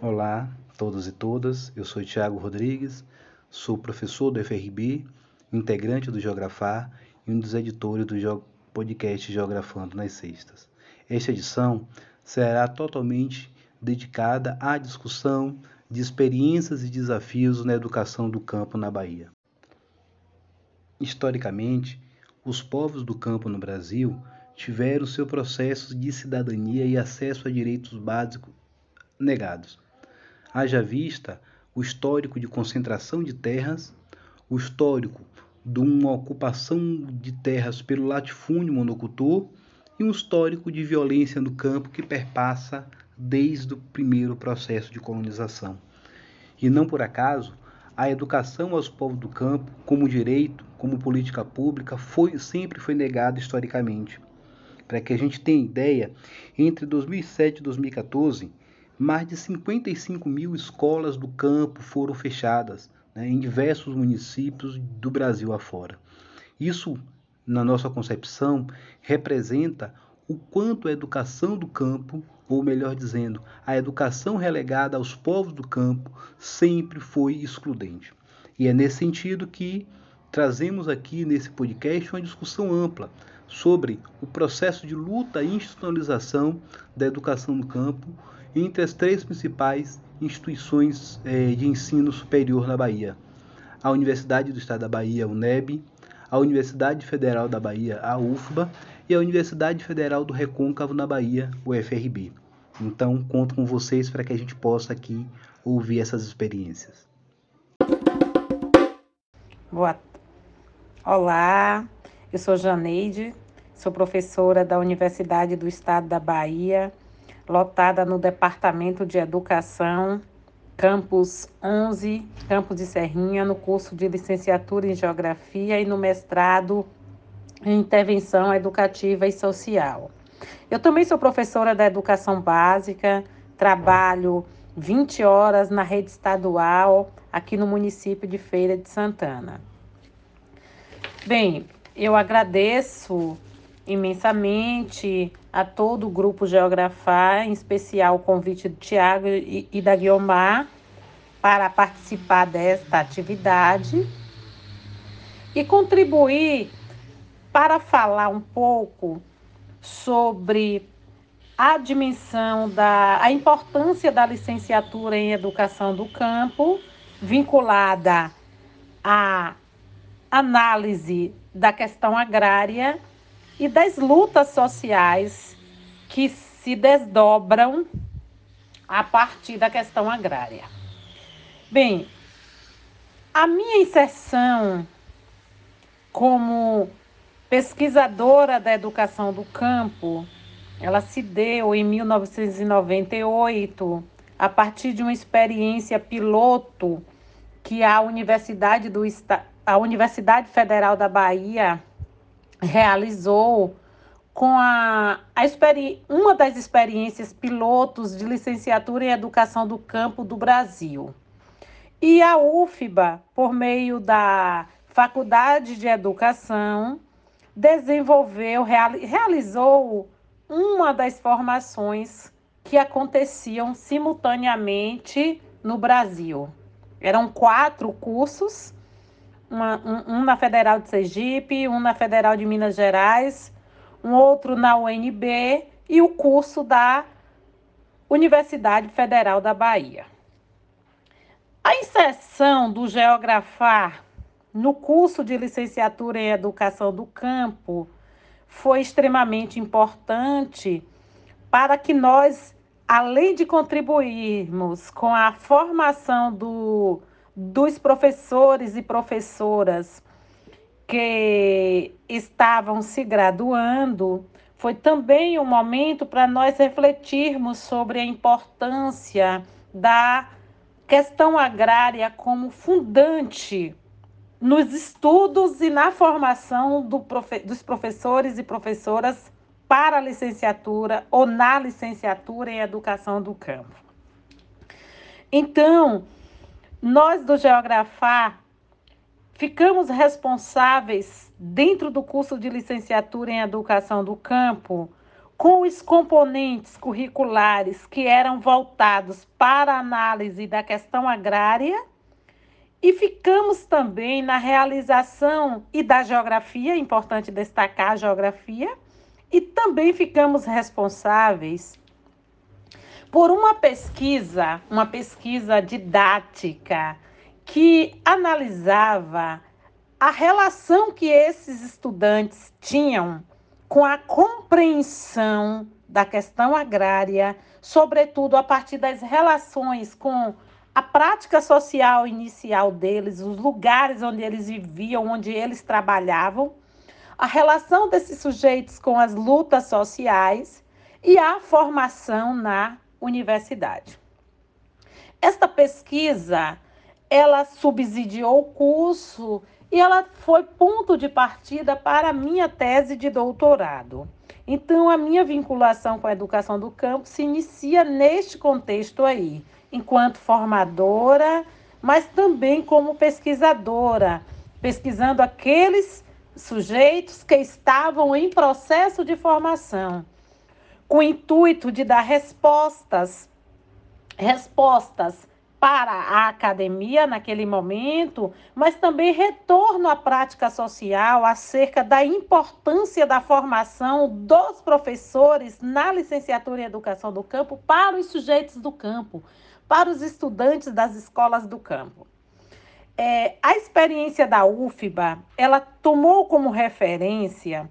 Olá, todos e todas. Eu sou Tiago Rodrigues, sou professor do FRB, integrante do Geografar e um dos editores do podcast Geografando nas Sextas. Esta edição será totalmente dedicada à discussão de experiências e desafios na educação do campo na Bahia. Historicamente, os povos do campo no Brasil tiveram seu processo de cidadania e acesso a direitos básicos negados haja vista o histórico de concentração de terras, o histórico de uma ocupação de terras pelo latifúndio monocultor e um histórico de violência no campo que perpassa desde o primeiro processo de colonização. E não por acaso, a educação aos povos do campo, como direito, como política pública, foi, sempre foi negada historicamente. Para que a gente tenha ideia, entre 2007 e 2014, mais de 55 mil escolas do campo foram fechadas né, em diversos municípios do Brasil afora. Isso, na nossa concepção, representa o quanto a educação do campo, ou melhor dizendo, a educação relegada aos povos do campo, sempre foi excludente. E é nesse sentido que trazemos aqui nesse podcast uma discussão ampla sobre o processo de luta e institucionalização da educação no campo entre as três principais instituições eh, de ensino superior na Bahia: a Universidade do Estado da Bahia, UNEB, a Universidade Federal da Bahia, a UFBA, e a Universidade Federal do Recôncavo na Bahia, o FRB. Então, conto com vocês para que a gente possa aqui ouvir essas experiências. Boa. Olá, eu sou Janeide, sou professora da Universidade do Estado da Bahia lotada no Departamento de Educação, campus 11, campus de Serrinha, no curso de licenciatura em Geografia e no mestrado em Intervenção Educativa e Social. Eu também sou professora da Educação Básica, trabalho 20 horas na rede estadual aqui no município de Feira de Santana. Bem, eu agradeço imensamente a todo o grupo Geografar, em especial o convite do Tiago e, e da Guiomar para participar desta atividade e contribuir para falar um pouco sobre a dimensão da a importância da licenciatura em educação do campo vinculada à análise da questão agrária e das lutas sociais que se desdobram a partir da questão agrária. Bem, a minha inserção como pesquisadora da educação do campo, ela se deu em 1998, a partir de uma experiência piloto que a Universidade do a Universidade Federal da Bahia realizou com a, a uma das experiências pilotos de licenciatura em educação do campo do Brasil. E a UFBA, por meio da Faculdade de Educação, desenvolveu, real, realizou uma das formações que aconteciam simultaneamente no Brasil. Eram quatro cursos uma, um, um na Federal de Sergipe, um na Federal de Minas Gerais, um outro na UNB e o curso da Universidade Federal da Bahia. A inserção do Geografar no curso de licenciatura em Educação do Campo foi extremamente importante para que nós, além de contribuirmos com a formação do dos professores e professoras que estavam se graduando, foi também um momento para nós refletirmos sobre a importância da questão agrária como fundante nos estudos e na formação do profe dos professores e professoras para a licenciatura ou na licenciatura em educação do campo. Então, nós do Geografar ficamos responsáveis dentro do curso de licenciatura em educação do campo com os componentes curriculares que eram voltados para a análise da questão agrária e ficamos também na realização e da geografia, importante destacar a geografia, e também ficamos responsáveis por uma pesquisa, uma pesquisa didática que analisava a relação que esses estudantes tinham com a compreensão da questão agrária, sobretudo a partir das relações com a prática social inicial deles, os lugares onde eles viviam, onde eles trabalhavam, a relação desses sujeitos com as lutas sociais e a formação na universidade. Esta pesquisa, ela subsidiou o curso e ela foi ponto de partida para a minha tese de doutorado. Então, a minha vinculação com a educação do campo se inicia neste contexto aí, enquanto formadora, mas também como pesquisadora, pesquisando aqueles sujeitos que estavam em processo de formação, com o intuito de dar respostas, respostas para a academia naquele momento, mas também retorno à prática social acerca da importância da formação dos professores na licenciatura em educação do campo para os sujeitos do campo, para os estudantes das escolas do campo. É, a experiência da UFBA, ela tomou como referência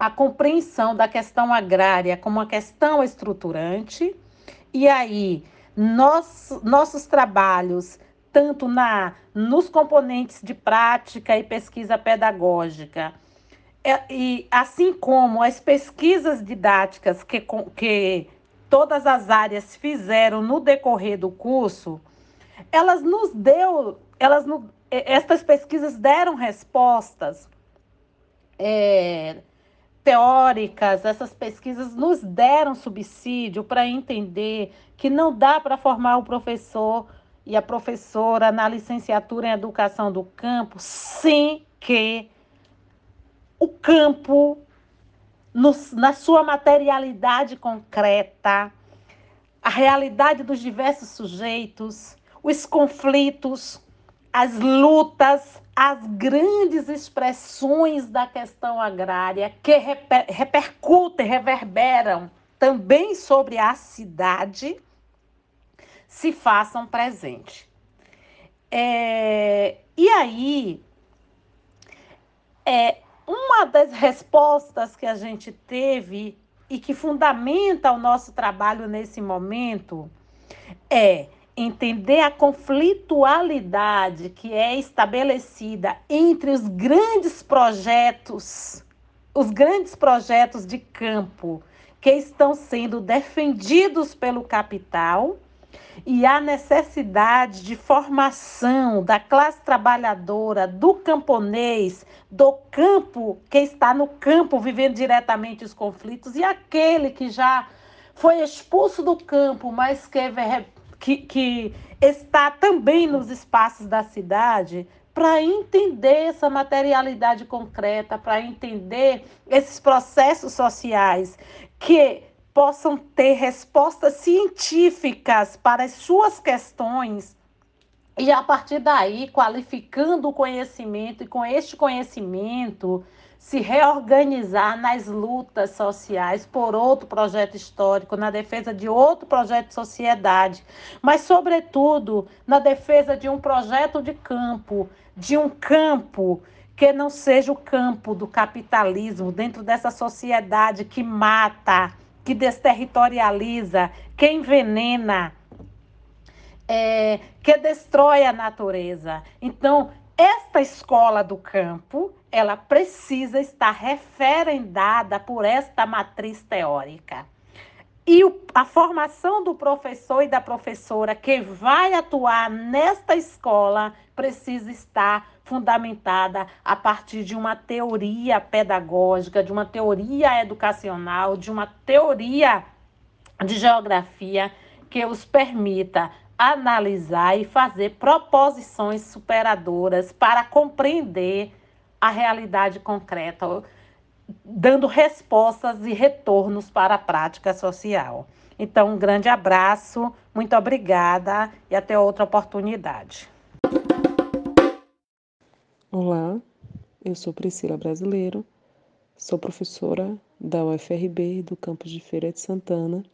a compreensão da questão agrária como uma questão estruturante, e aí nós, nossos trabalhos, tanto na nos componentes de prática e pesquisa pedagógica, é, e assim como as pesquisas didáticas que, que todas as áreas fizeram no decorrer do curso, elas nos deu, elas estas pesquisas deram respostas é, teóricas, essas pesquisas nos deram subsídio para entender que não dá para formar o professor e a professora na licenciatura em educação do campo sem que o campo, no, na sua materialidade concreta, a realidade dos diversos sujeitos, os conflitos, as lutas, as grandes expressões da questão agrária que reper, repercutem, reverberam também sobre a cidade, se façam presente. É, e aí, é, uma das respostas que a gente teve e que fundamenta o nosso trabalho nesse momento é entender a conflitualidade que é estabelecida entre os grandes projetos, os grandes projetos de campo que estão sendo defendidos pelo capital e a necessidade de formação da classe trabalhadora, do camponês, do campo que está no campo vivendo diretamente os conflitos e aquele que já foi expulso do campo, mas que que, que está também nos espaços da cidade para entender essa materialidade concreta, para entender esses processos sociais que possam ter respostas científicas para as suas questões e a partir daí qualificando o conhecimento e com este conhecimento se reorganizar nas lutas sociais por outro projeto histórico, na defesa de outro projeto de sociedade, mas, sobretudo, na defesa de um projeto de campo, de um campo que não seja o campo do capitalismo dentro dessa sociedade que mata, que desterritorializa, que envenena, é, que destrói a natureza. Então, esta escola do campo, ela precisa estar referendada por esta matriz teórica. e a formação do professor e da professora que vai atuar nesta escola precisa estar fundamentada a partir de uma teoria pedagógica, de uma teoria educacional, de uma teoria de geografia que os permita analisar e fazer proposições superadoras para compreender a realidade concreta, dando respostas e retornos para a prática social. Então, um grande abraço, muito obrigada e até outra oportunidade. Olá, eu sou Priscila Brasileiro, sou professora da UFRB do campus de Feira de Santana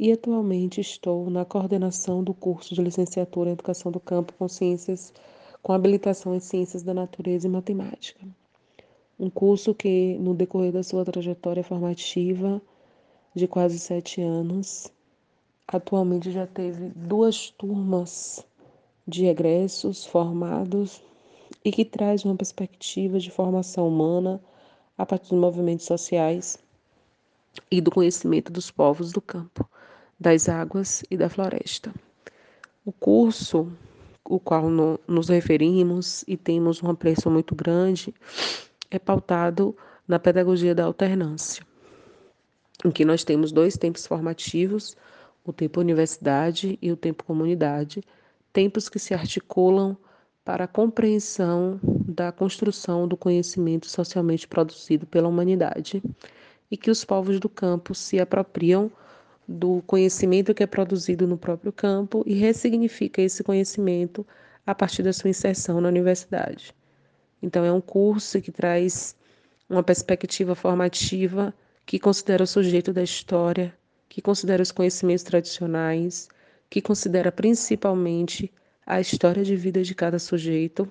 e atualmente estou na coordenação do curso de licenciatura em Educação do Campo com Ciências, com habilitação em Ciências da Natureza e Matemática. Um curso que, no decorrer da sua trajetória formativa de quase sete anos, atualmente já teve duas turmas de egressos formados e que traz uma perspectiva de formação humana a partir dos movimentos sociais e do conhecimento dos povos do campo das águas e da floresta. O curso, o qual no, nos referimos e temos um apreço muito grande, é pautado na pedagogia da alternância, em que nós temos dois tempos formativos, o tempo universidade e o tempo comunidade, tempos que se articulam para a compreensão da construção do conhecimento socialmente produzido pela humanidade e que os povos do campo se apropriam do conhecimento que é produzido no próprio campo e ressignifica esse conhecimento a partir da sua inserção na universidade. Então, é um curso que traz uma perspectiva formativa que considera o sujeito da história, que considera os conhecimentos tradicionais, que considera principalmente a história de vida de cada sujeito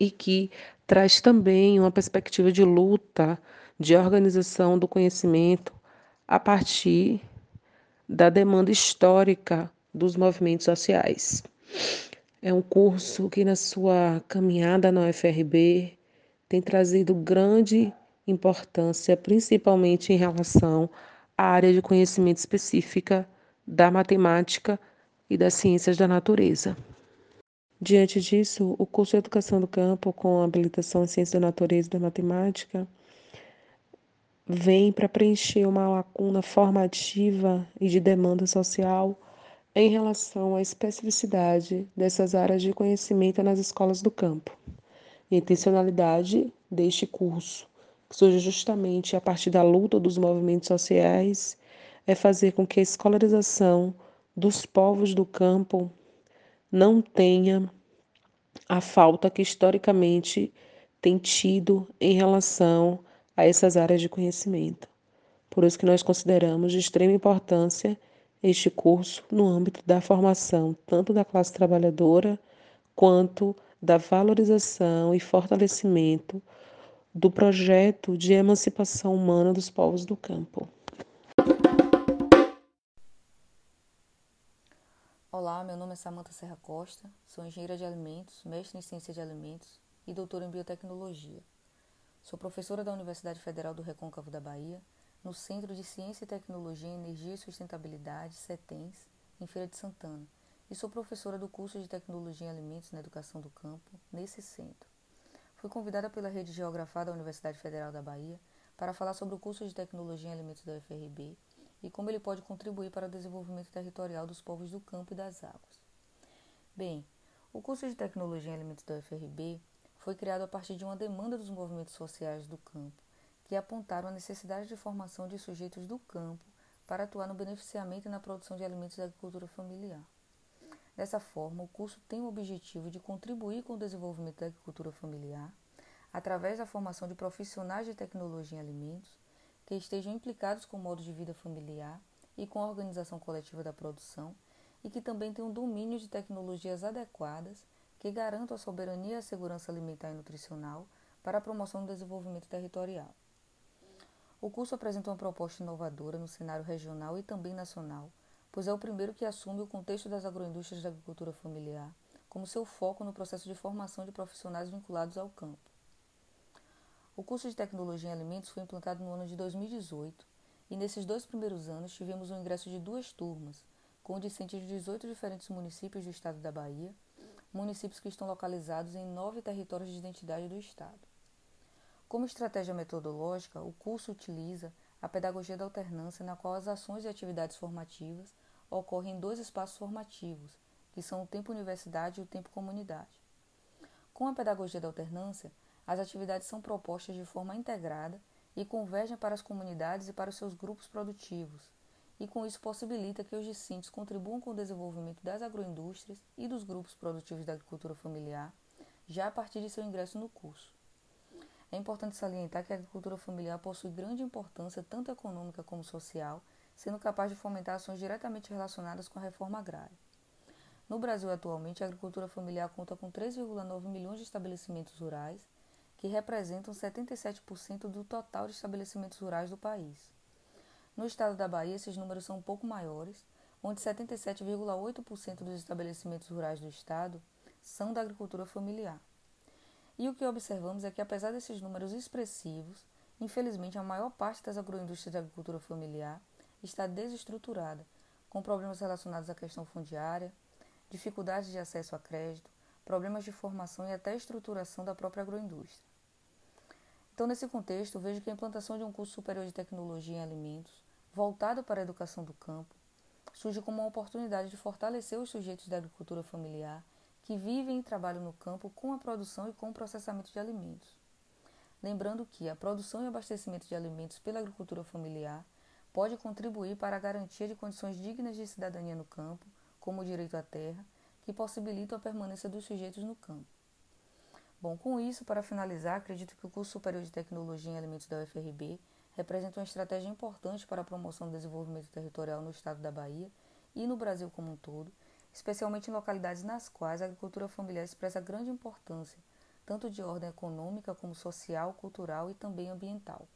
e que traz também uma perspectiva de luta, de organização do conhecimento a partir da demanda histórica dos movimentos sociais. É um curso que, na sua caminhada na UFRB, tem trazido grande importância, principalmente em relação à área de conhecimento específica da matemática e das ciências da natureza. Diante disso, o curso de Educação do Campo, com habilitação em Ciências da Natureza e da Matemática, vem para preencher uma lacuna formativa e de demanda social em relação à especificidade dessas áreas de conhecimento nas escolas do campo. a intencionalidade deste curso, que surge justamente a partir da luta dos movimentos sociais, é fazer com que a escolarização dos povos do campo não tenha a falta que historicamente tem tido em relação a essas áreas de conhecimento. Por isso que nós consideramos de extrema importância este curso no âmbito da formação tanto da classe trabalhadora quanto da valorização e fortalecimento do projeto de emancipação humana dos povos do campo. Olá, meu nome é Samanta Serra Costa, sou engenheira de alimentos, mestre em ciência de alimentos e doutora em biotecnologia. Sou professora da Universidade Federal do Recôncavo da Bahia, no Centro de Ciência e Tecnologia, Energia e Sustentabilidade, CETENS, em Feira de Santana, e sou professora do curso de Tecnologia em Alimentos na Educação do Campo, nesse centro. Fui convidada pela Rede Geografar da Universidade Federal da Bahia para falar sobre o curso de Tecnologia em Alimentos da UFRB e como ele pode contribuir para o desenvolvimento territorial dos povos do campo e das águas. Bem, o curso de Tecnologia em Alimentos da UFRB foi criado a partir de uma demanda dos movimentos sociais do campo, que apontaram a necessidade de formação de sujeitos do campo para atuar no beneficiamento e na produção de alimentos da agricultura familiar. Dessa forma, o curso tem o objetivo de contribuir com o desenvolvimento da agricultura familiar através da formação de profissionais de tecnologia em alimentos que estejam implicados com o modo de vida familiar e com a organização coletiva da produção e que também tenham domínio de tecnologias adequadas que garantam a soberania a segurança alimentar e nutricional para a promoção do desenvolvimento territorial. O curso apresenta uma proposta inovadora no cenário regional e também nacional, pois é o primeiro que assume o contexto das agroindústrias da agricultura familiar como seu foco no processo de formação de profissionais vinculados ao campo. O curso de Tecnologia em Alimentos foi implantado no ano de 2018 e nesses dois primeiros anos tivemos o ingresso de duas turmas, com discentes de 18 diferentes municípios do estado da Bahia, municípios que estão localizados em nove territórios de identidade do estado. Como estratégia metodológica, o curso utiliza a pedagogia da alternância, na qual as ações e atividades formativas ocorrem em dois espaços formativos, que são o tempo universidade e o tempo comunidade. Com a pedagogia da alternância, as atividades são propostas de forma integrada e convergem para as comunidades e para os seus grupos produtivos, e com isso possibilita que os discentes contribuam com o desenvolvimento das agroindústrias e dos grupos produtivos da agricultura familiar, já a partir de seu ingresso no curso. É importante salientar que a agricultura familiar possui grande importância tanto econômica como social, sendo capaz de fomentar ações diretamente relacionadas com a reforma agrária. No Brasil, atualmente, a agricultura familiar conta com 3,9 milhões de estabelecimentos rurais, que representam 77% do total de estabelecimentos rurais do país. No estado da Bahia, esses números são um pouco maiores, onde 77,8% dos estabelecimentos rurais do estado são da agricultura familiar. E o que observamos é que, apesar desses números expressivos, infelizmente a maior parte das agroindústrias de agricultura familiar está desestruturada, com problemas relacionados à questão fundiária, dificuldades de acesso a crédito, problemas de formação e até estruturação da própria agroindústria. Então, nesse contexto, vejo que a implantação de um curso superior de tecnologia em alimentos, voltado para a educação do campo, surge como uma oportunidade de fortalecer os sujeitos da agricultura familiar que vivem e trabalham no campo com a produção e com o processamento de alimentos. Lembrando que a produção e abastecimento de alimentos pela agricultura familiar pode contribuir para a garantia de condições dignas de cidadania no campo, como o direito à terra, que possibilitam a permanência dos sujeitos no campo. Bom, com isso, para finalizar, acredito que o curso superior de tecnologia em alimentos da UFRB representa uma estratégia importante para a promoção do desenvolvimento territorial no estado da Bahia e no Brasil como um todo especialmente em localidades nas quais a agricultura familiar expressa grande importância, tanto de ordem econômica como social, cultural e também ambiental.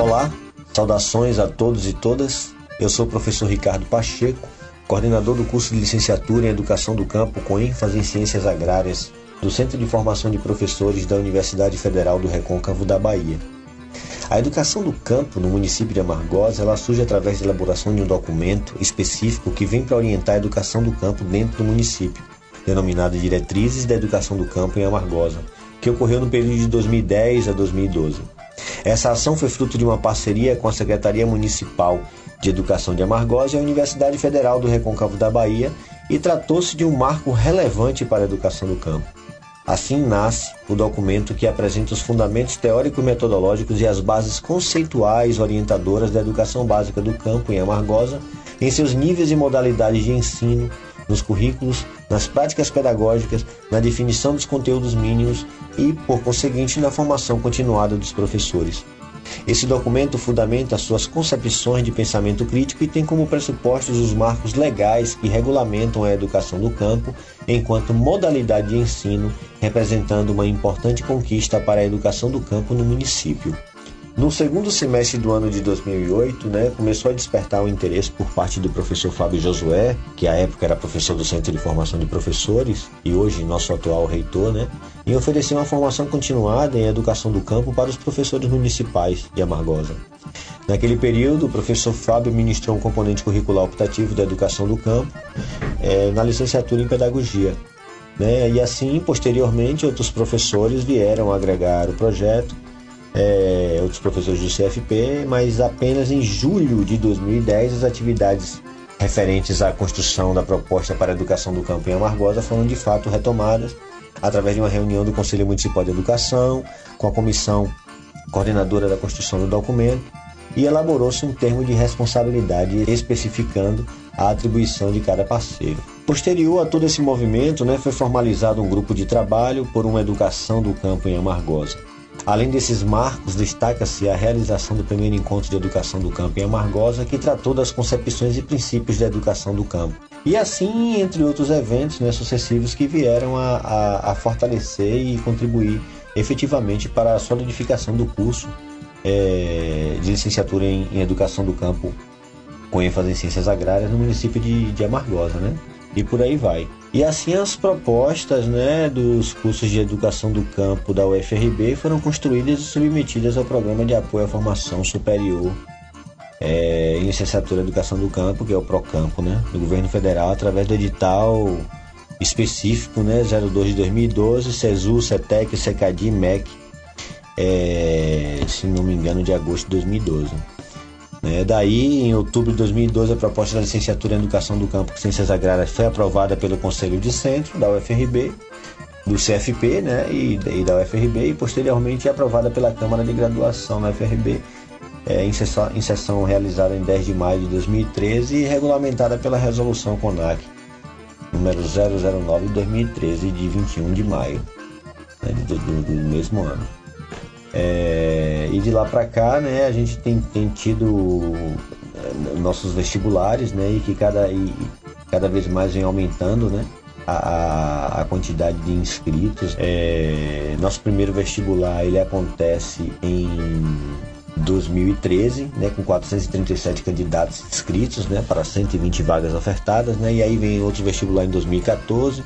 Olá, saudações a todos e todas. Eu sou o professor Ricardo Pacheco, coordenador do curso de licenciatura em Educação do Campo com ênfase em Ciências Agrárias do Centro de Formação de Professores da Universidade Federal do Recôncavo da Bahia. A educação do campo no município de Amargosa ela surge através da elaboração de um documento específico que vem para orientar a educação do campo dentro do município, denominado Diretrizes da Educação do Campo em Amargosa, que ocorreu no período de 2010 a 2012. Essa ação foi fruto de uma parceria com a Secretaria Municipal de Educação de Amargosa e a Universidade Federal do Recôncavo da Bahia e tratou-se de um marco relevante para a educação do campo. Assim nasce o documento que apresenta os fundamentos teórico-metodológicos e as bases conceituais orientadoras da educação básica do campo em Amargosa, em seus níveis e modalidades de ensino, nos currículos, nas práticas pedagógicas, na definição dos conteúdos mínimos e, por conseguinte, na formação continuada dos professores. Esse documento fundamenta suas concepções de pensamento crítico e tem como pressupostos os marcos legais que regulamentam a educação do campo enquanto modalidade de ensino, representando uma importante conquista para a educação do campo no município. No segundo semestre do ano de 2008, né, começou a despertar o interesse por parte do professor Fábio Josué, que à época era professor do Centro de Formação de Professores e hoje nosso atual reitor, né, em oferecer uma formação continuada em educação do campo para os professores municipais de Amargosa. Naquele período, o professor Fábio ministrou um componente curricular optativo da educação do campo é, na licenciatura em pedagogia. Né? E assim, posteriormente, outros professores vieram agregar o projeto é, outros professores do CFP, mas apenas em julho de 2010 as atividades referentes à construção da proposta para a educação do campo em Amargosa foram de fato retomadas através de uma reunião do Conselho Municipal de Educação com a comissão coordenadora da construção do documento e elaborou-se um termo de responsabilidade especificando a atribuição de cada parceiro. Posterior a todo esse movimento, né, foi formalizado um grupo de trabalho por uma educação do campo em Amargosa. Além desses marcos, destaca-se a realização do primeiro encontro de educação do campo em Amargosa, que tratou das concepções e princípios da educação do campo. E assim, entre outros eventos né, sucessivos que vieram a, a, a, fortalecer e contribuir efetivamente para a solidificação do curso é, de licenciatura em, em, Educação do Campo, com ênfase em Ciências Agrárias, no município de, de Amargosa. Né? E por aí vai. E assim as propostas né, dos cursos de educação do campo da UFRB foram construídas e submetidas ao Programa de Apoio à Formação Superior é, Licenciatura Educação do Campo, que é o PROCAMPO, né, do governo federal, através do edital específico né, 02 de 2012, CESU, CETEC, CECADI, MEC, é, se não me engano, de agosto de 2012. Né? Daí, em outubro de 2012, a proposta da licenciatura em Educação do Campo Ciências Agrárias foi aprovada pelo Conselho de Centro da UFRB, do CFP né? e, e da UFRB, e posteriormente aprovada pela Câmara de Graduação da UFRB, é, em, sessão, realizada em 10 de maio de 2013 e regulamentada pela Resolução CONAC número 009 de 2013, de 21 de maio né? do, do, do mesmo ano. É, e de lá para cá, né, a gente tem, tem tido é, nossos vestibulares, né, e que cada, e, cada vez mais vem aumentando, né, a, a quantidade de inscritos. É, nosso primeiro vestibular ele acontece em 2013, né, com 437 candidatos inscritos, né, para 120 vagas ofertadas, né, e aí vem outro vestibular em 2014,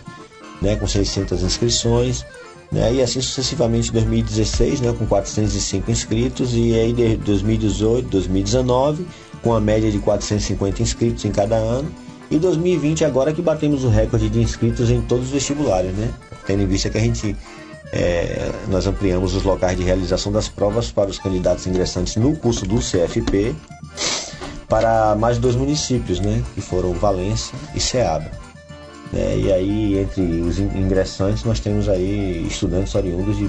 né, com 600 inscrições né? E assim sucessivamente 2016, né, com 405 inscritos, e aí de 2018, 2019, com a média de 450 inscritos em cada ano, e 2020 agora que batemos o recorde de inscritos em todos os vestibulares, né? Tendo em vista que a gente é, nós ampliamos os locais de realização das provas para os candidatos ingressantes no curso do CFP para mais dois municípios, né? Que foram Valência e Ceabra. Né? E aí, entre os ingressantes, nós temos aí estudantes oriundos de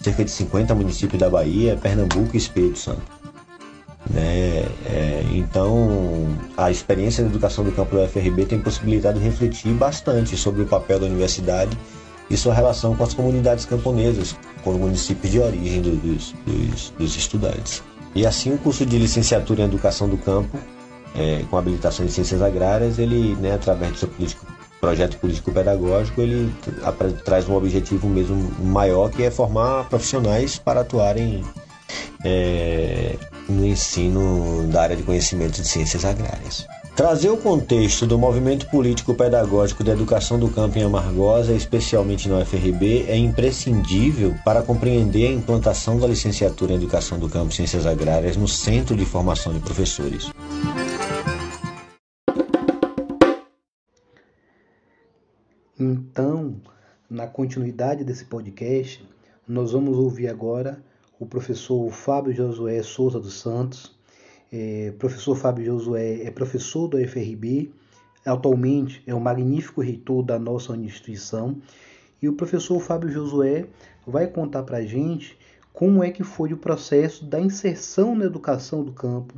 cerca de 50 municípios da Bahia, Pernambuco e Espírito Santo. Né? É, então, a experiência da educação do campo da UFRB tem possibilitado de refletir bastante sobre o papel da universidade e sua relação com as comunidades camponesas, com os municípios de origem do, dos, dos, dos, estudantes. E assim, o curso de licenciatura em educação do campo, é, com habilitação em ciências agrárias, ele, né, através do seu político projeto político-pedagógico ele traz um objetivo mesmo maior que é formar profissionais para atuarem é, no ensino da área de conhecimento de ciências agrárias. Trazer o contexto do movimento político-pedagógico da educação do campo em Amargosa, especialmente no UFRB, é imprescindível para compreender a implantação da licenciatura em Educação do Campo e Ciências Agrárias no Centro de Formação de Professores. Então, na continuidade desse podcast, nós vamos ouvir agora o professor Fábio Josué Souza dos Santos. É, professor Fábio Josué é professor da UFRB, atualmente é o magnífico reitor da nossa instituição. E o professor Fábio Josué vai contar para a gente como é que foi o processo da inserção na educação do campo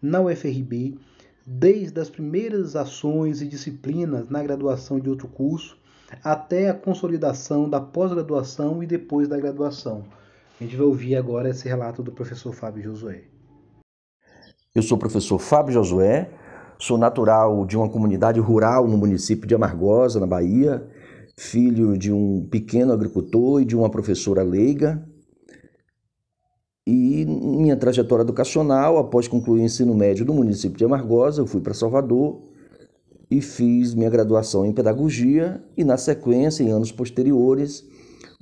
na UFRB, desde as primeiras ações e disciplinas na graduação de outro curso até a consolidação da pós-graduação e depois da graduação. A gente vai ouvir agora esse relato do professor Fábio Josué. Eu sou o professor Fábio Josué, sou natural de uma comunidade rural no município de Amargosa, na Bahia, filho de um pequeno agricultor e de uma professora leiga. E minha trajetória educacional, após concluir o ensino médio no município de Amargosa, eu fui para Salvador e fiz minha graduação em pedagogia e, na sequência, em anos posteriores,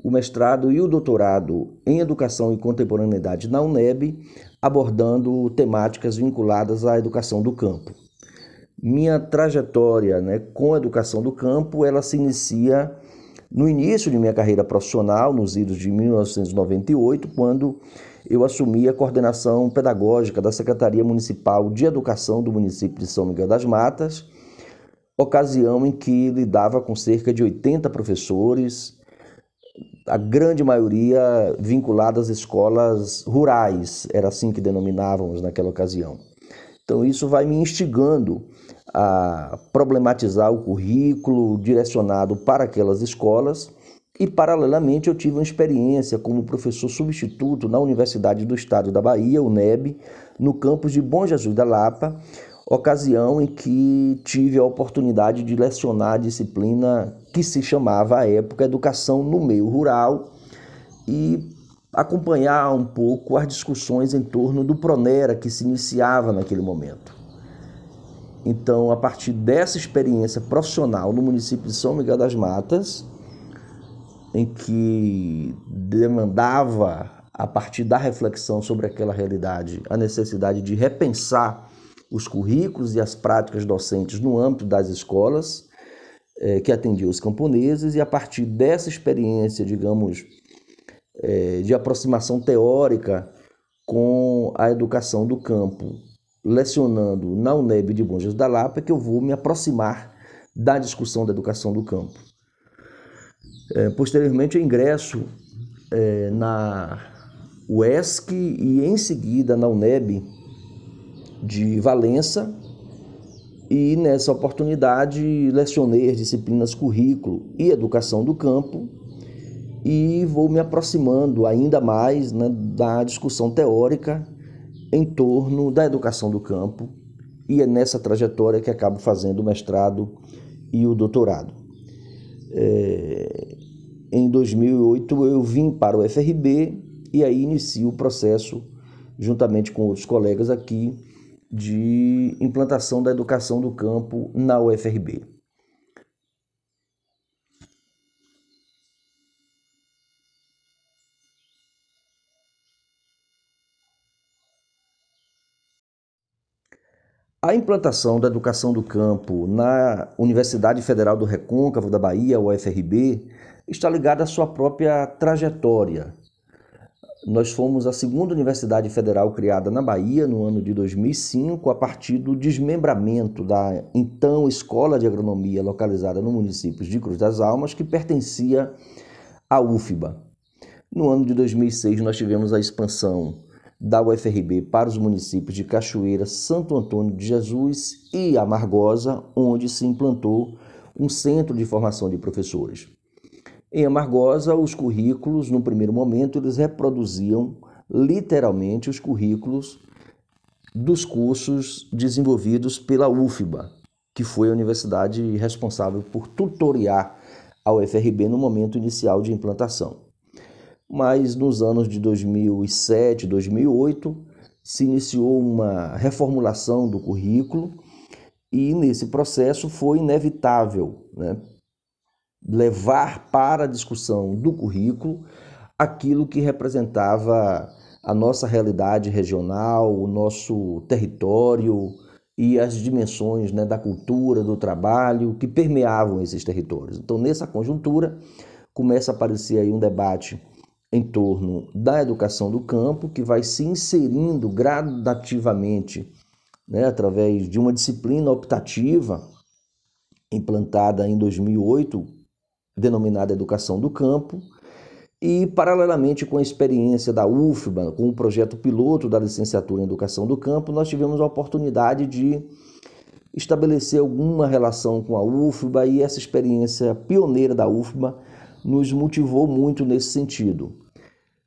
o mestrado e o doutorado em educação e contemporaneidade na UNEB, abordando temáticas vinculadas à educação do campo. Minha trajetória né, com a educação do campo, ela se inicia no início de minha carreira profissional, nos idos de 1998, quando eu assumi a coordenação pedagógica da Secretaria Municipal de Educação do município de São Miguel das Matas, ocasião em que lidava com cerca de 80 professores, a grande maioria vinculadas às escolas rurais, era assim que denominávamos naquela ocasião. Então isso vai me instigando a problematizar o currículo direcionado para aquelas escolas e paralelamente eu tive uma experiência como professor substituto na Universidade do Estado da Bahia, UNEB, no campus de Bom Jesus da Lapa, ocasião em que tive a oportunidade de lecionar a disciplina que se chamava à época Educação no Meio Rural e acompanhar um pouco as discussões em torno do Pronera que se iniciava naquele momento. Então, a partir dessa experiência profissional no município de São Miguel das Matas, em que demandava, a partir da reflexão sobre aquela realidade, a necessidade de repensar os currículos e as práticas docentes no âmbito das escolas é, que atendiam os camponeses, e a partir dessa experiência, digamos, é, de aproximação teórica com a educação do campo, lecionando na UNEB de Bom Jesus da Lapa, que eu vou me aproximar da discussão da educação do campo. É, posteriormente, eu ingresso é, na UESC e em seguida na UNEB de Valença, e nessa oportunidade lecionei as disciplinas currículo e educação do campo e vou me aproximando ainda mais né, da discussão teórica em torno da educação do campo e é nessa trajetória que acabo fazendo o mestrado e o doutorado. É, em 2008 eu vim para o FRB e aí inicio o processo, juntamente com outros colegas aqui, de implantação da educação do campo na UFRB. A implantação da educação do campo na Universidade Federal do Recôncavo da Bahia, UFRB, está ligada à sua própria trajetória. Nós fomos a segunda universidade federal criada na Bahia no ano de 2005, a partir do desmembramento da então Escola de Agronomia localizada no município de Cruz das Almas, que pertencia à UFBA. No ano de 2006, nós tivemos a expansão da UFRB para os municípios de Cachoeira, Santo Antônio de Jesus e Amargosa, onde se implantou um centro de formação de professores. Em Amargosa, os currículos, no primeiro momento, eles reproduziam literalmente os currículos dos cursos desenvolvidos pela UFBA, que foi a universidade responsável por tutoriar a UFRB no momento inicial de implantação. Mas nos anos de 2007, 2008, se iniciou uma reformulação do currículo e nesse processo foi inevitável né, levar para a discussão do currículo aquilo que representava a nossa realidade regional, o nosso território e as dimensões né, da cultura, do trabalho que permeavam esses territórios. Então, nessa conjuntura, começa a aparecer aí um debate em torno da educação do campo, que vai se inserindo gradativamente né, através de uma disciplina optativa implantada em 2008, denominada Educação do Campo, e paralelamente com a experiência da UFBA, com o projeto piloto da licenciatura em Educação do Campo, nós tivemos a oportunidade de estabelecer alguma relação com a UFBA e essa experiência pioneira da UFBA nos motivou muito nesse sentido.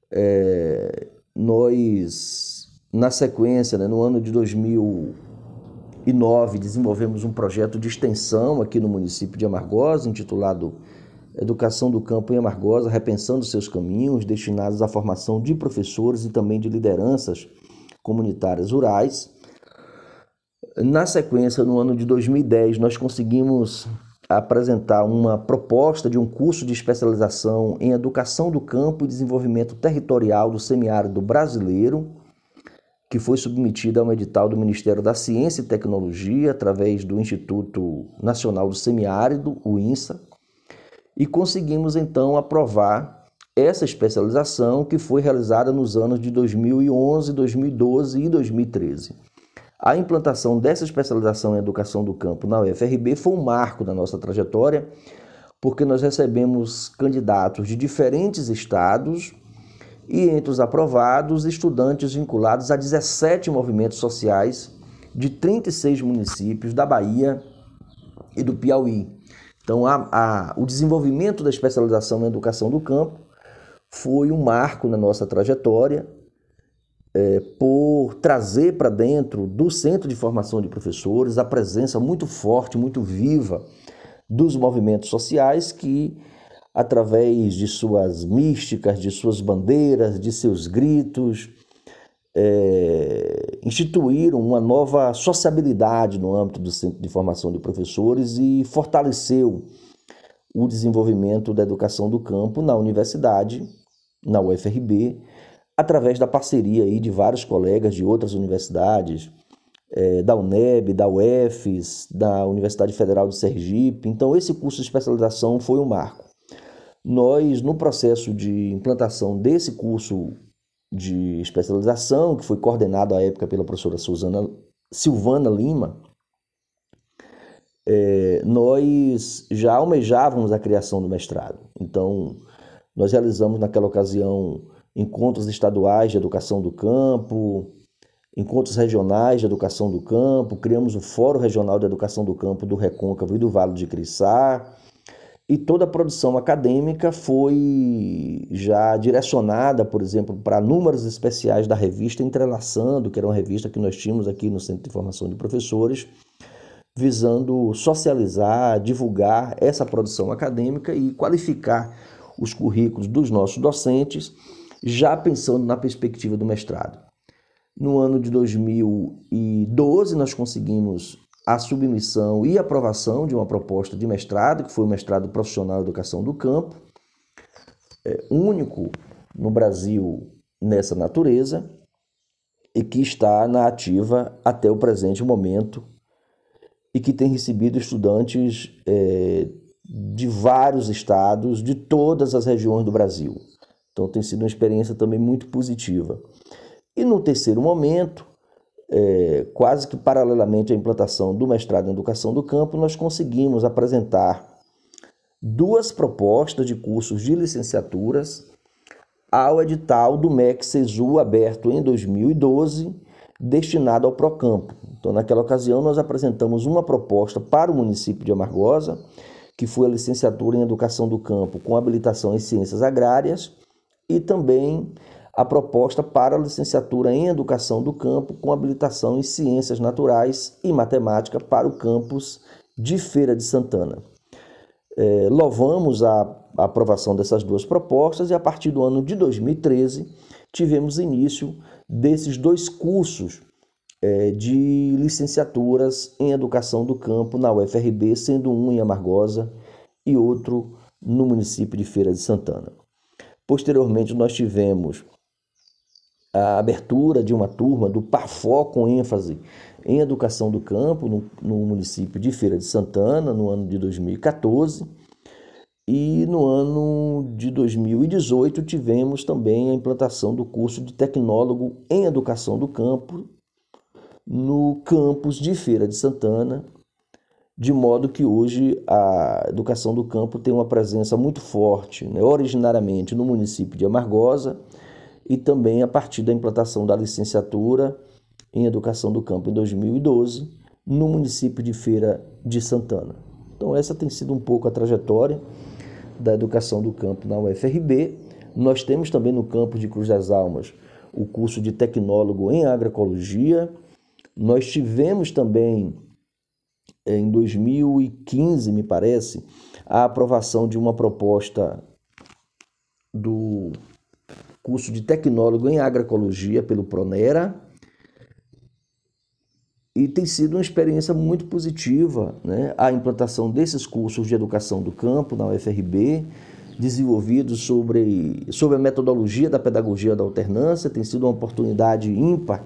É, nós, na sequência, né, no ano de 2009, desenvolvemos um projeto de extensão aqui no município de Amargosa, intitulado Educação do Campo em Amargosa, repensando seus caminhos, destinados à formação de professores e também de lideranças comunitárias rurais. Na sequência, no ano de 2010, nós conseguimos apresentar uma proposta de um curso de especialização em educação do campo e desenvolvimento territorial do semiárido brasileiro, que foi submetida a um edital do Ministério da Ciência e Tecnologia através do Instituto Nacional do Semiárido, o INSA, e conseguimos então aprovar essa especialização que foi realizada nos anos de 2011, 2012 e 2013. A implantação dessa especialização em educação do campo na UFRB foi um marco da nossa trajetória, porque nós recebemos candidatos de diferentes estados e entre os aprovados, estudantes vinculados a 17 movimentos sociais de 36 municípios da Bahia e do Piauí. Então, a, a, o desenvolvimento da especialização em educação do campo foi um marco na nossa trajetória é, por trazer para dentro do Centro de Formação de Professores a presença muito forte, muito viva dos movimentos sociais que, através de suas místicas, de suas bandeiras, de seus gritos, é, instituíram uma nova sociabilidade no âmbito do Centro de Formação de Professores e fortaleceu o desenvolvimento da educação do campo na universidade, na UFRB, através da parceria aí de vários colegas de outras universidades, é, da UNEB, da UFES, da Universidade Federal de Sergipe. Então, esse curso de especialização foi um marco. Nós, no processo de implantação desse curso de especialização, que foi coordenado à época pela professora Suzana, Silvana Lima, é, nós já almejávamos a criação do mestrado. Então, nós realizamos naquela ocasião encontros estaduais de educação do campo, encontros regionais de educação do campo, criamos o Fórum Regional de Educação do Campo do Recôncavo e do Vale de Crissá, e toda a produção acadêmica foi já direcionada, por exemplo, para números especiais da revista Entrelaçando, que era uma revista que nós tínhamos aqui no Centro de Formação de Professores, visando socializar, divulgar essa produção acadêmica e qualificar os currículos dos nossos docentes, já pensando na perspectiva do mestrado. No ano de 2012, nós conseguimos a submissão e aprovação de uma proposta de mestrado, que foi o mestrado profissional educação do campo, é, único no Brasil nessa natureza, e que está na ativa até o presente momento e que tem recebido estudantes é, de vários estados, de todas as regiões do Brasil. Então tem sido uma experiência também muito positiva. E no terceiro momento, é, quase que paralelamente à implantação do mestrado em educação do campo, nós conseguimos apresentar duas propostas de cursos de licenciaturas ao edital do MEC CESU aberto em 2012, destinado ao Procampo. Então, naquela ocasião, nós apresentamos uma proposta para o município de Amargosa, que foi a licenciatura em Educação do Campo com habilitação em Ciências Agrárias, e também a proposta para a licenciatura em Educação do Campo com habilitação em Ciências Naturais e Matemática para o campus de Feira de Santana. É, louvamos a, a aprovação dessas duas propostas e a partir do ano de 2013 tivemos início desses dois cursos é, de licenciaturas em educação do campo na UFRB, sendo um em Amargosa e outro no município de Feira de Santana. Posteriormente, nós tivemos a abertura de uma turma do PAFO com ênfase em educação do campo no, no município de Feira de Santana, no ano de 2014. E no ano de 2018 tivemos também a implantação do curso de tecnólogo em educação do campo no campus de Feira de Santana, de modo que hoje a educação do campo tem uma presença muito forte, né, originariamente no município de Amargosa e também a partir da implantação da licenciatura em educação do campo em 2012 no município de Feira de Santana. Então essa tem sido um pouco a trajetória da educação do campo na UFRB. Nós temos também no campo de Cruz das Almas o curso de tecnólogo em agroecologia, nós tivemos também, eh, em 2015, me parece, a aprovação de uma proposta do curso de tecnólogo em agroecologia pelo Pronera. E tem sido uma experiência muito positiva né? a implantação desses cursos de educação do campo na UFRB, desenvolvidos sobre, sobre a metodologia da pedagogia da alternância, tem sido uma oportunidade ímpar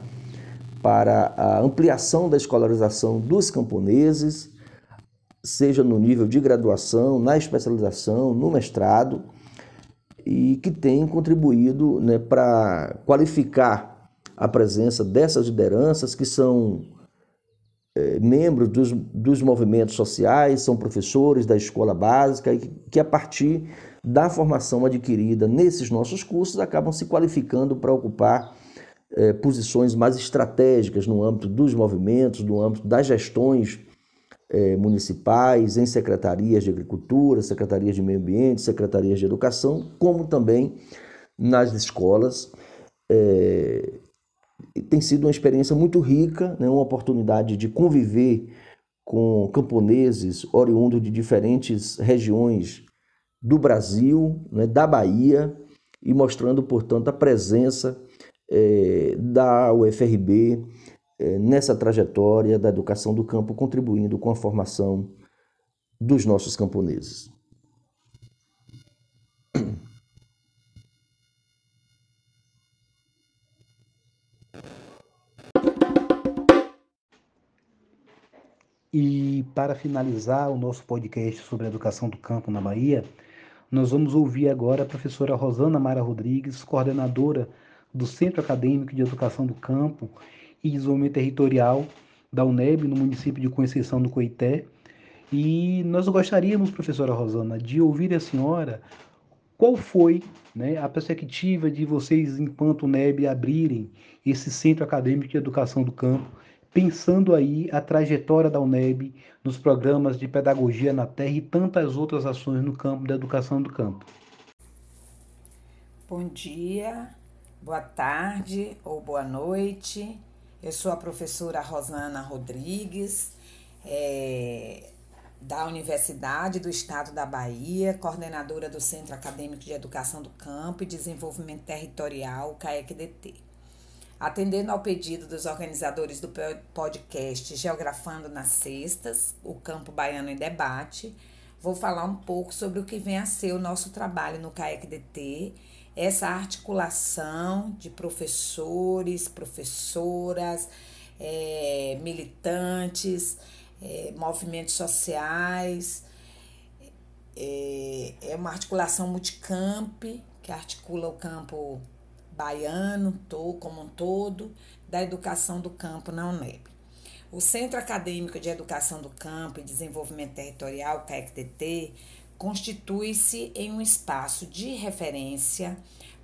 para a ampliação da escolarização dos camponeses, seja no nível de graduação, na especialização, no mestrado, e que tem contribuído né, para qualificar a presença dessas lideranças que são é, membros dos, dos movimentos sociais, são professores da escola básica e que, que, a partir da formação adquirida nesses nossos cursos, acabam se qualificando para ocupar é, posições mais estratégicas no âmbito dos movimentos, no âmbito das gestões é, municipais, em secretarias de agricultura, secretarias de meio ambiente, secretarias de educação, como também nas escolas. É, tem sido uma experiência muito rica, né, uma oportunidade de conviver com camponeses oriundos de diferentes regiões do Brasil, né, da Bahia, e mostrando, portanto, a presença é, da UFRB nessa trajetória da educação do campo, contribuindo com a formação dos nossos camponeses. E para finalizar o nosso podcast sobre a educação do campo na Bahia, nós vamos ouvir agora a professora Rosana Mara Rodrigues, coordenadora do Centro Acadêmico de Educação do Campo e Desenvolvimento Territorial da UNEB, no município de Conceição do Coité. E nós gostaríamos, professora Rosana, de ouvir a senhora qual foi né, a perspectiva de vocês, enquanto UNEB, abrirem esse Centro Acadêmico de Educação do Campo pensando aí a trajetória da UNEB nos programas de pedagogia na terra e tantas outras ações no campo da educação do campo. Bom dia, boa tarde ou boa noite. Eu sou a professora Rosana Rodrigues, é, da Universidade do Estado da Bahia, coordenadora do Centro Acadêmico de Educação do Campo e Desenvolvimento Territorial, CAECDT. Atendendo ao pedido dos organizadores do podcast Geografando nas Sextas, o Campo Baiano em Debate, vou falar um pouco sobre o que vem a ser o nosso trabalho no CAECDT, essa articulação de professores, professoras, é, militantes, é, movimentos sociais. É, é uma articulação multicamp que articula o campo baiano como um todo, da educação do campo na UNEB. O Centro Acadêmico de Educação do Campo e Desenvolvimento Territorial, CAECTT, constitui-se em um espaço de referência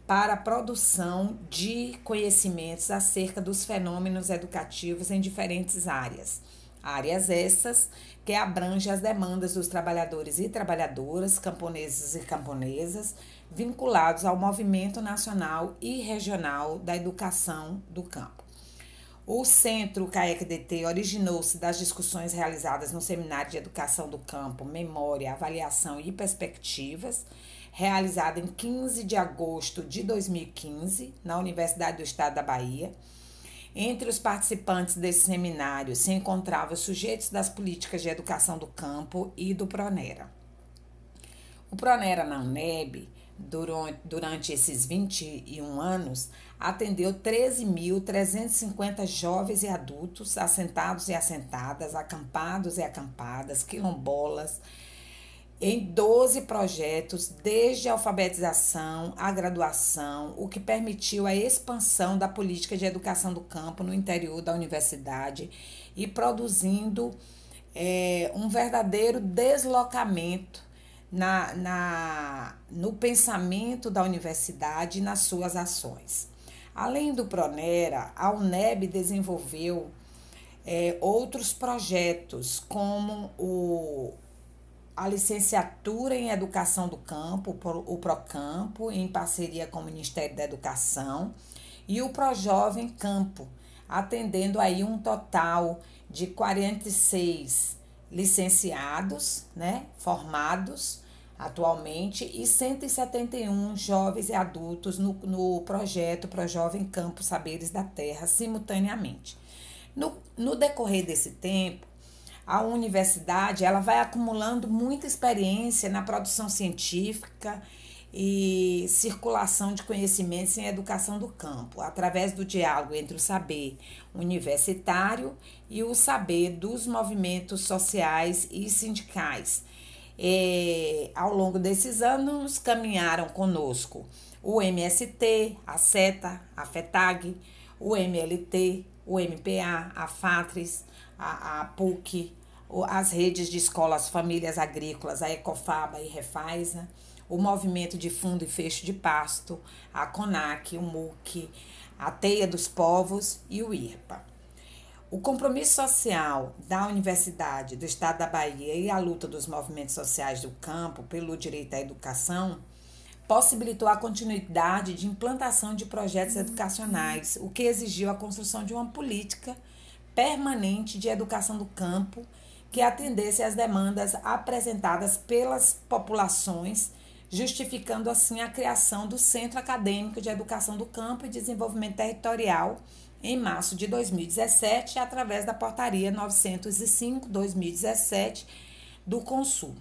para a produção de conhecimentos acerca dos fenômenos educativos em diferentes áreas. Áreas essas que abrangem as demandas dos trabalhadores e trabalhadoras, camponeses e camponesas, vinculados ao movimento nacional e regional da educação do campo. O Centro CAEC-DT originou-se das discussões realizadas no Seminário de Educação do Campo, Memória, Avaliação e Perspectivas, realizado em 15 de agosto de 2015, na Universidade do Estado da Bahia. Entre os participantes desse seminário se encontravam sujeitos das políticas de educação do campo e do Pronera. O Pronera na UNEB durante, esses 21 anos, atendeu 13.350 jovens e adultos, assentados e assentadas, acampados e acampadas, quilombolas, em 12 projetos, desde a alfabetização à graduação, o que permitiu a expansão da política de educação do campo no interior da universidade e produzindo é, um verdadeiro deslocamento na, na, no pensamento da universidade e nas suas ações. Além do Pronera, a UNEB desenvolveu é, outros projetos, como o, a licenciatura em Educação do Campo, o Procampo, em parceria com o Ministério da Educação, e o Projovem Campo, atendendo aí um total de 46 licenciados, né, formados atualmente e 171 jovens e adultos no, no projeto Pro Jovem Campo Saberes da Terra simultaneamente. No, no decorrer desse tempo, a universidade ela vai acumulando muita experiência na produção científica e circulação de conhecimentos em educação do campo, através do diálogo entre o saber universitário e o saber dos movimentos sociais e sindicais. E, ao longo desses anos, caminharam conosco o MST, a SETA, a FETAG, o MLT, o MPA, a FATRES, a, a PUC, as redes de escolas famílias agrícolas, a Ecofaba e Refaisa, o Movimento de Fundo e Fecho de Pasto, a CONAC, o MUC, a Teia dos Povos e o IRPA. O compromisso social da Universidade do Estado da Bahia e a luta dos movimentos sociais do campo pelo direito à educação possibilitou a continuidade de implantação de projetos educacionais, o que exigiu a construção de uma política permanente de educação do campo que atendesse às demandas apresentadas pelas populações justificando assim a criação do Centro Acadêmico de Educação do Campo e Desenvolvimento Territorial em março de 2017, através da Portaria 905-2017 do Consul.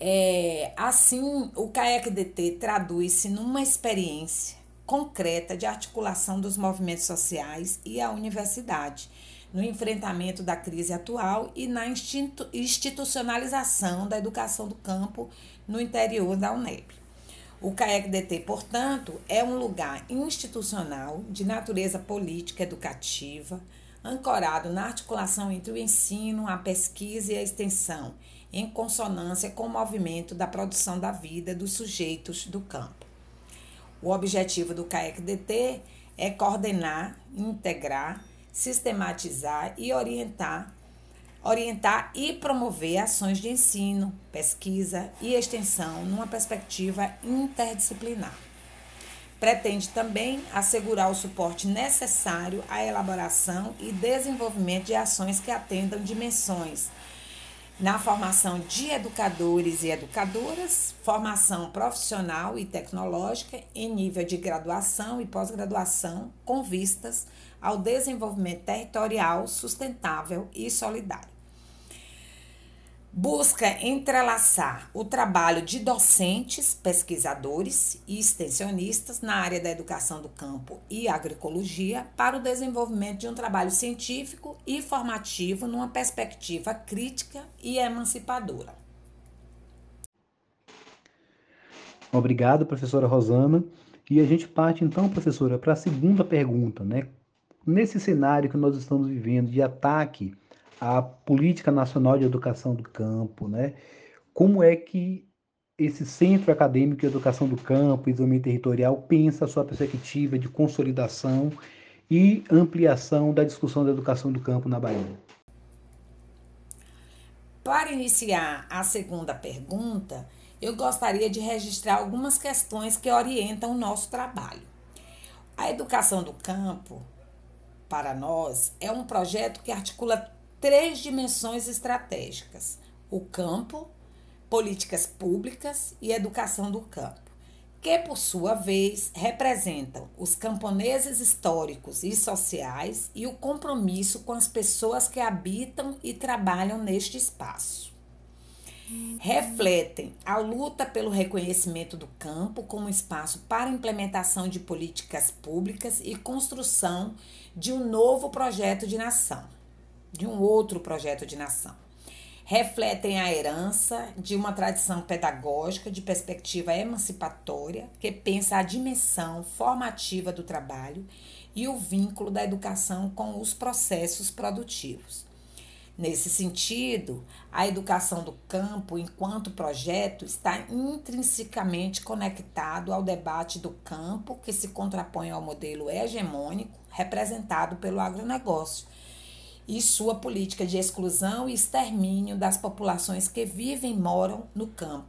É, assim, o CAEC-DT traduz-se numa experiência concreta de articulação dos movimentos sociais e a universidade no enfrentamento da crise atual e na institucionalização da educação do campo no interior da UNEB. O CAEC-DT, portanto, é um lugar institucional de natureza política educativa, ancorado na articulação entre o ensino, a pesquisa e a extensão, em consonância com o movimento da produção da vida dos sujeitos do campo. O objetivo do CAEC-DT é coordenar, integrar, sistematizar e orientar, orientar e promover ações de ensino, pesquisa e extensão numa perspectiva interdisciplinar. Pretende também assegurar o suporte necessário à elaboração e desenvolvimento de ações que atendam dimensões na formação de educadores e educadoras, formação profissional e tecnológica em nível de graduação e pós-graduação, com vistas ao desenvolvimento territorial sustentável e solidário busca entrelaçar o trabalho de docentes, pesquisadores e extensionistas na área da educação do campo e agroecologia para o desenvolvimento de um trabalho científico e formativo numa perspectiva crítica e emancipadora. Obrigado, professora Rosana. E a gente parte então, professora, para a segunda pergunta, né? Nesse cenário que nós estamos vivendo de ataque a política nacional de educação do campo, né? Como é que esse centro acadêmico de educação do campo e desenvolvimento territorial pensa a sua perspectiva de consolidação e ampliação da discussão da educação do campo na Bahia? Para iniciar a segunda pergunta, eu gostaria de registrar algumas questões que orientam o nosso trabalho. A educação do campo, para nós, é um projeto que articula três dimensões estratégicas: o campo, políticas públicas e educação do campo, que por sua vez representam os camponeses históricos e sociais e o compromisso com as pessoas que habitam e trabalham neste espaço. Refletem a luta pelo reconhecimento do campo como espaço para implementação de políticas públicas e construção de um novo projeto de nação de um outro projeto de nação. Refletem a herança de uma tradição pedagógica de perspectiva emancipatória que pensa a dimensão formativa do trabalho e o vínculo da educação com os processos produtivos. Nesse sentido, a educação do campo, enquanto projeto, está intrinsecamente conectado ao debate do campo que se contrapõe ao modelo hegemônico representado pelo agronegócio e sua política de exclusão e extermínio das populações que vivem e moram no campo.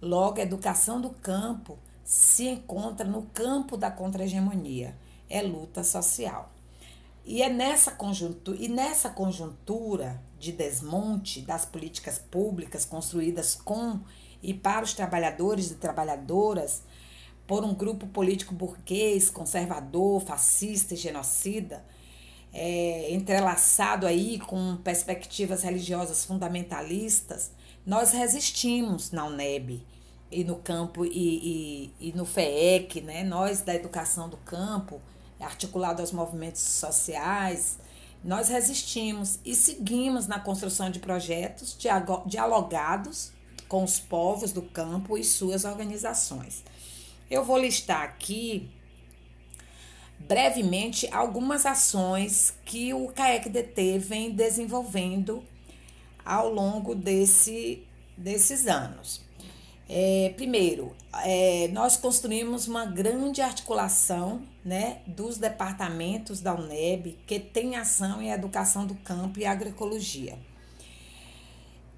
Logo, a educação do campo se encontra no campo da contra-hegemonia, é luta social. E é nessa conjuntura, e nessa conjuntura de desmonte das políticas públicas construídas com e para os trabalhadores e trabalhadoras por um grupo político burguês, conservador, fascista e genocida, é, entrelaçado aí com perspectivas religiosas fundamentalistas, nós resistimos na UNEB e no campo e, e, e no FEEC, né? nós da educação do campo, articulado aos movimentos sociais, nós resistimos e seguimos na construção de projetos dialogados com os povos do campo e suas organizações. Eu vou listar aqui brevemente algumas ações que o CAEC-DT vem desenvolvendo ao longo desse, desses anos. É, primeiro, é, nós construímos uma grande articulação né, dos departamentos da UNEB que tem ação em educação do campo e agroecologia.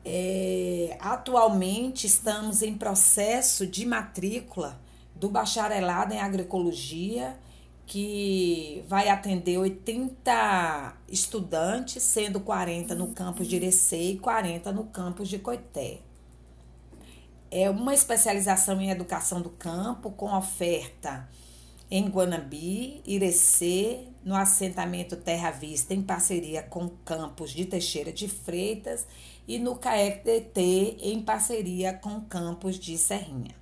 É, atualmente estamos em processo de matrícula do bacharelado em agroecologia que vai atender 80 estudantes, sendo 40 no campus de Irecê e 40 no campus de Coité. é uma especialização em educação do campo com oferta em Guanabi, Irecê, no assentamento Terra Vista, em parceria com campos de Teixeira de Freitas, e no CAEC-DT, em parceria com campos de Serrinha.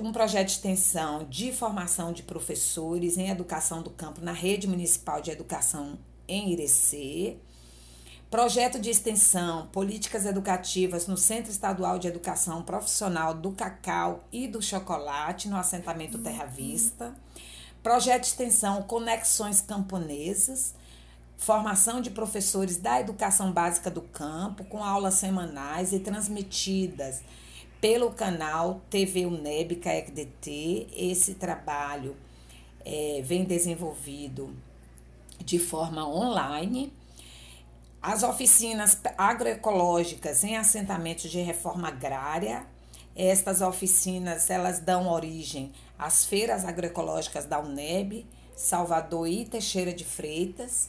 Um projeto de extensão de formação de professores em educação do campo na Rede Municipal de Educação em Irecê, Projeto de extensão Políticas Educativas no Centro Estadual de Educação Profissional do Cacau e do Chocolate, no assentamento Terra Vista. Projeto de extensão Conexões Camponesas, formação de professores da educação básica do campo, com aulas semanais e transmitidas pelo canal TV UNEB CAECDT. Esse trabalho é, vem desenvolvido de forma online as oficinas agroecológicas em assentamentos de reforma agrária. Estas oficinas elas dão origem às feiras agroecológicas da UNEB, Salvador e Teixeira de Freitas.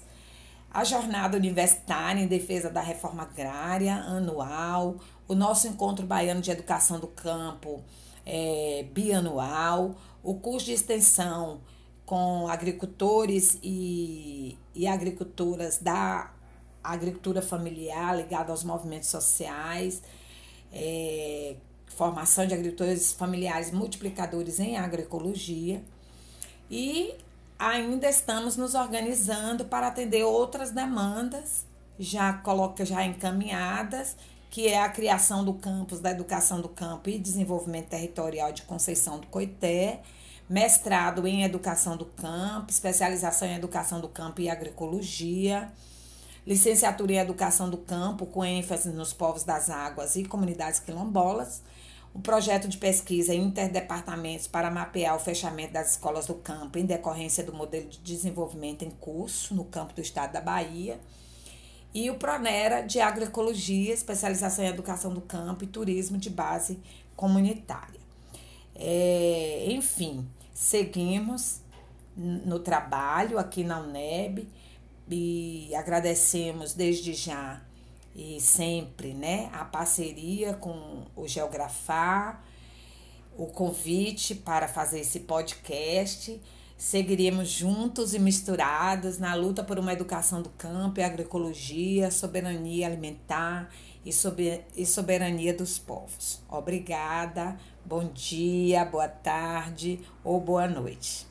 A jornada universitária em defesa da reforma agrária anual, o nosso encontro baiano de educação do campo é, bianual, o curso de extensão com agricultores e, e agricultoras da agricultura familiar ligada aos movimentos sociais, é, formação de agricultores familiares multiplicadores em agroecologia e ainda estamos nos organizando para atender outras demandas já coloca já encaminhadas, que é a criação do campus da educação do campo e desenvolvimento territorial de Conceição do Coité, mestrado em educação do campo, especialização em educação do campo e agroecologia licenciatura em Educação do Campo, com ênfase nos povos das águas e comunidades quilombolas, um projeto de pesquisa interdepartamentos para mapear o fechamento das escolas do campo em decorrência do modelo de desenvolvimento em curso no campo do estado da Bahia, e o Pronera de Agroecologia, especialização em Educação do Campo e Turismo de base comunitária. É, enfim, seguimos no trabalho aqui na UNEB, e agradecemos desde já e sempre, né, a parceria com o Geografar, o convite para fazer esse podcast. Seguiremos juntos e misturados na luta por uma educação do campo e agroecologia, soberania alimentar e soberania dos povos. Obrigada, bom dia, boa tarde ou boa noite.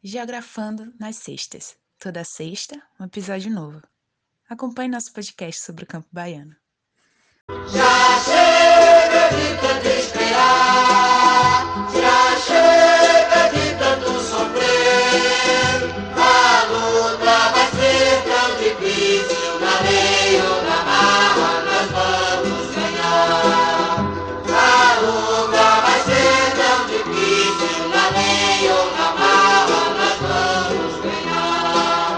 Geografando nas sextas. Toda sexta, um episódio novo. Acompanhe nosso podcast sobre o campo baiano. Já chega de esperar.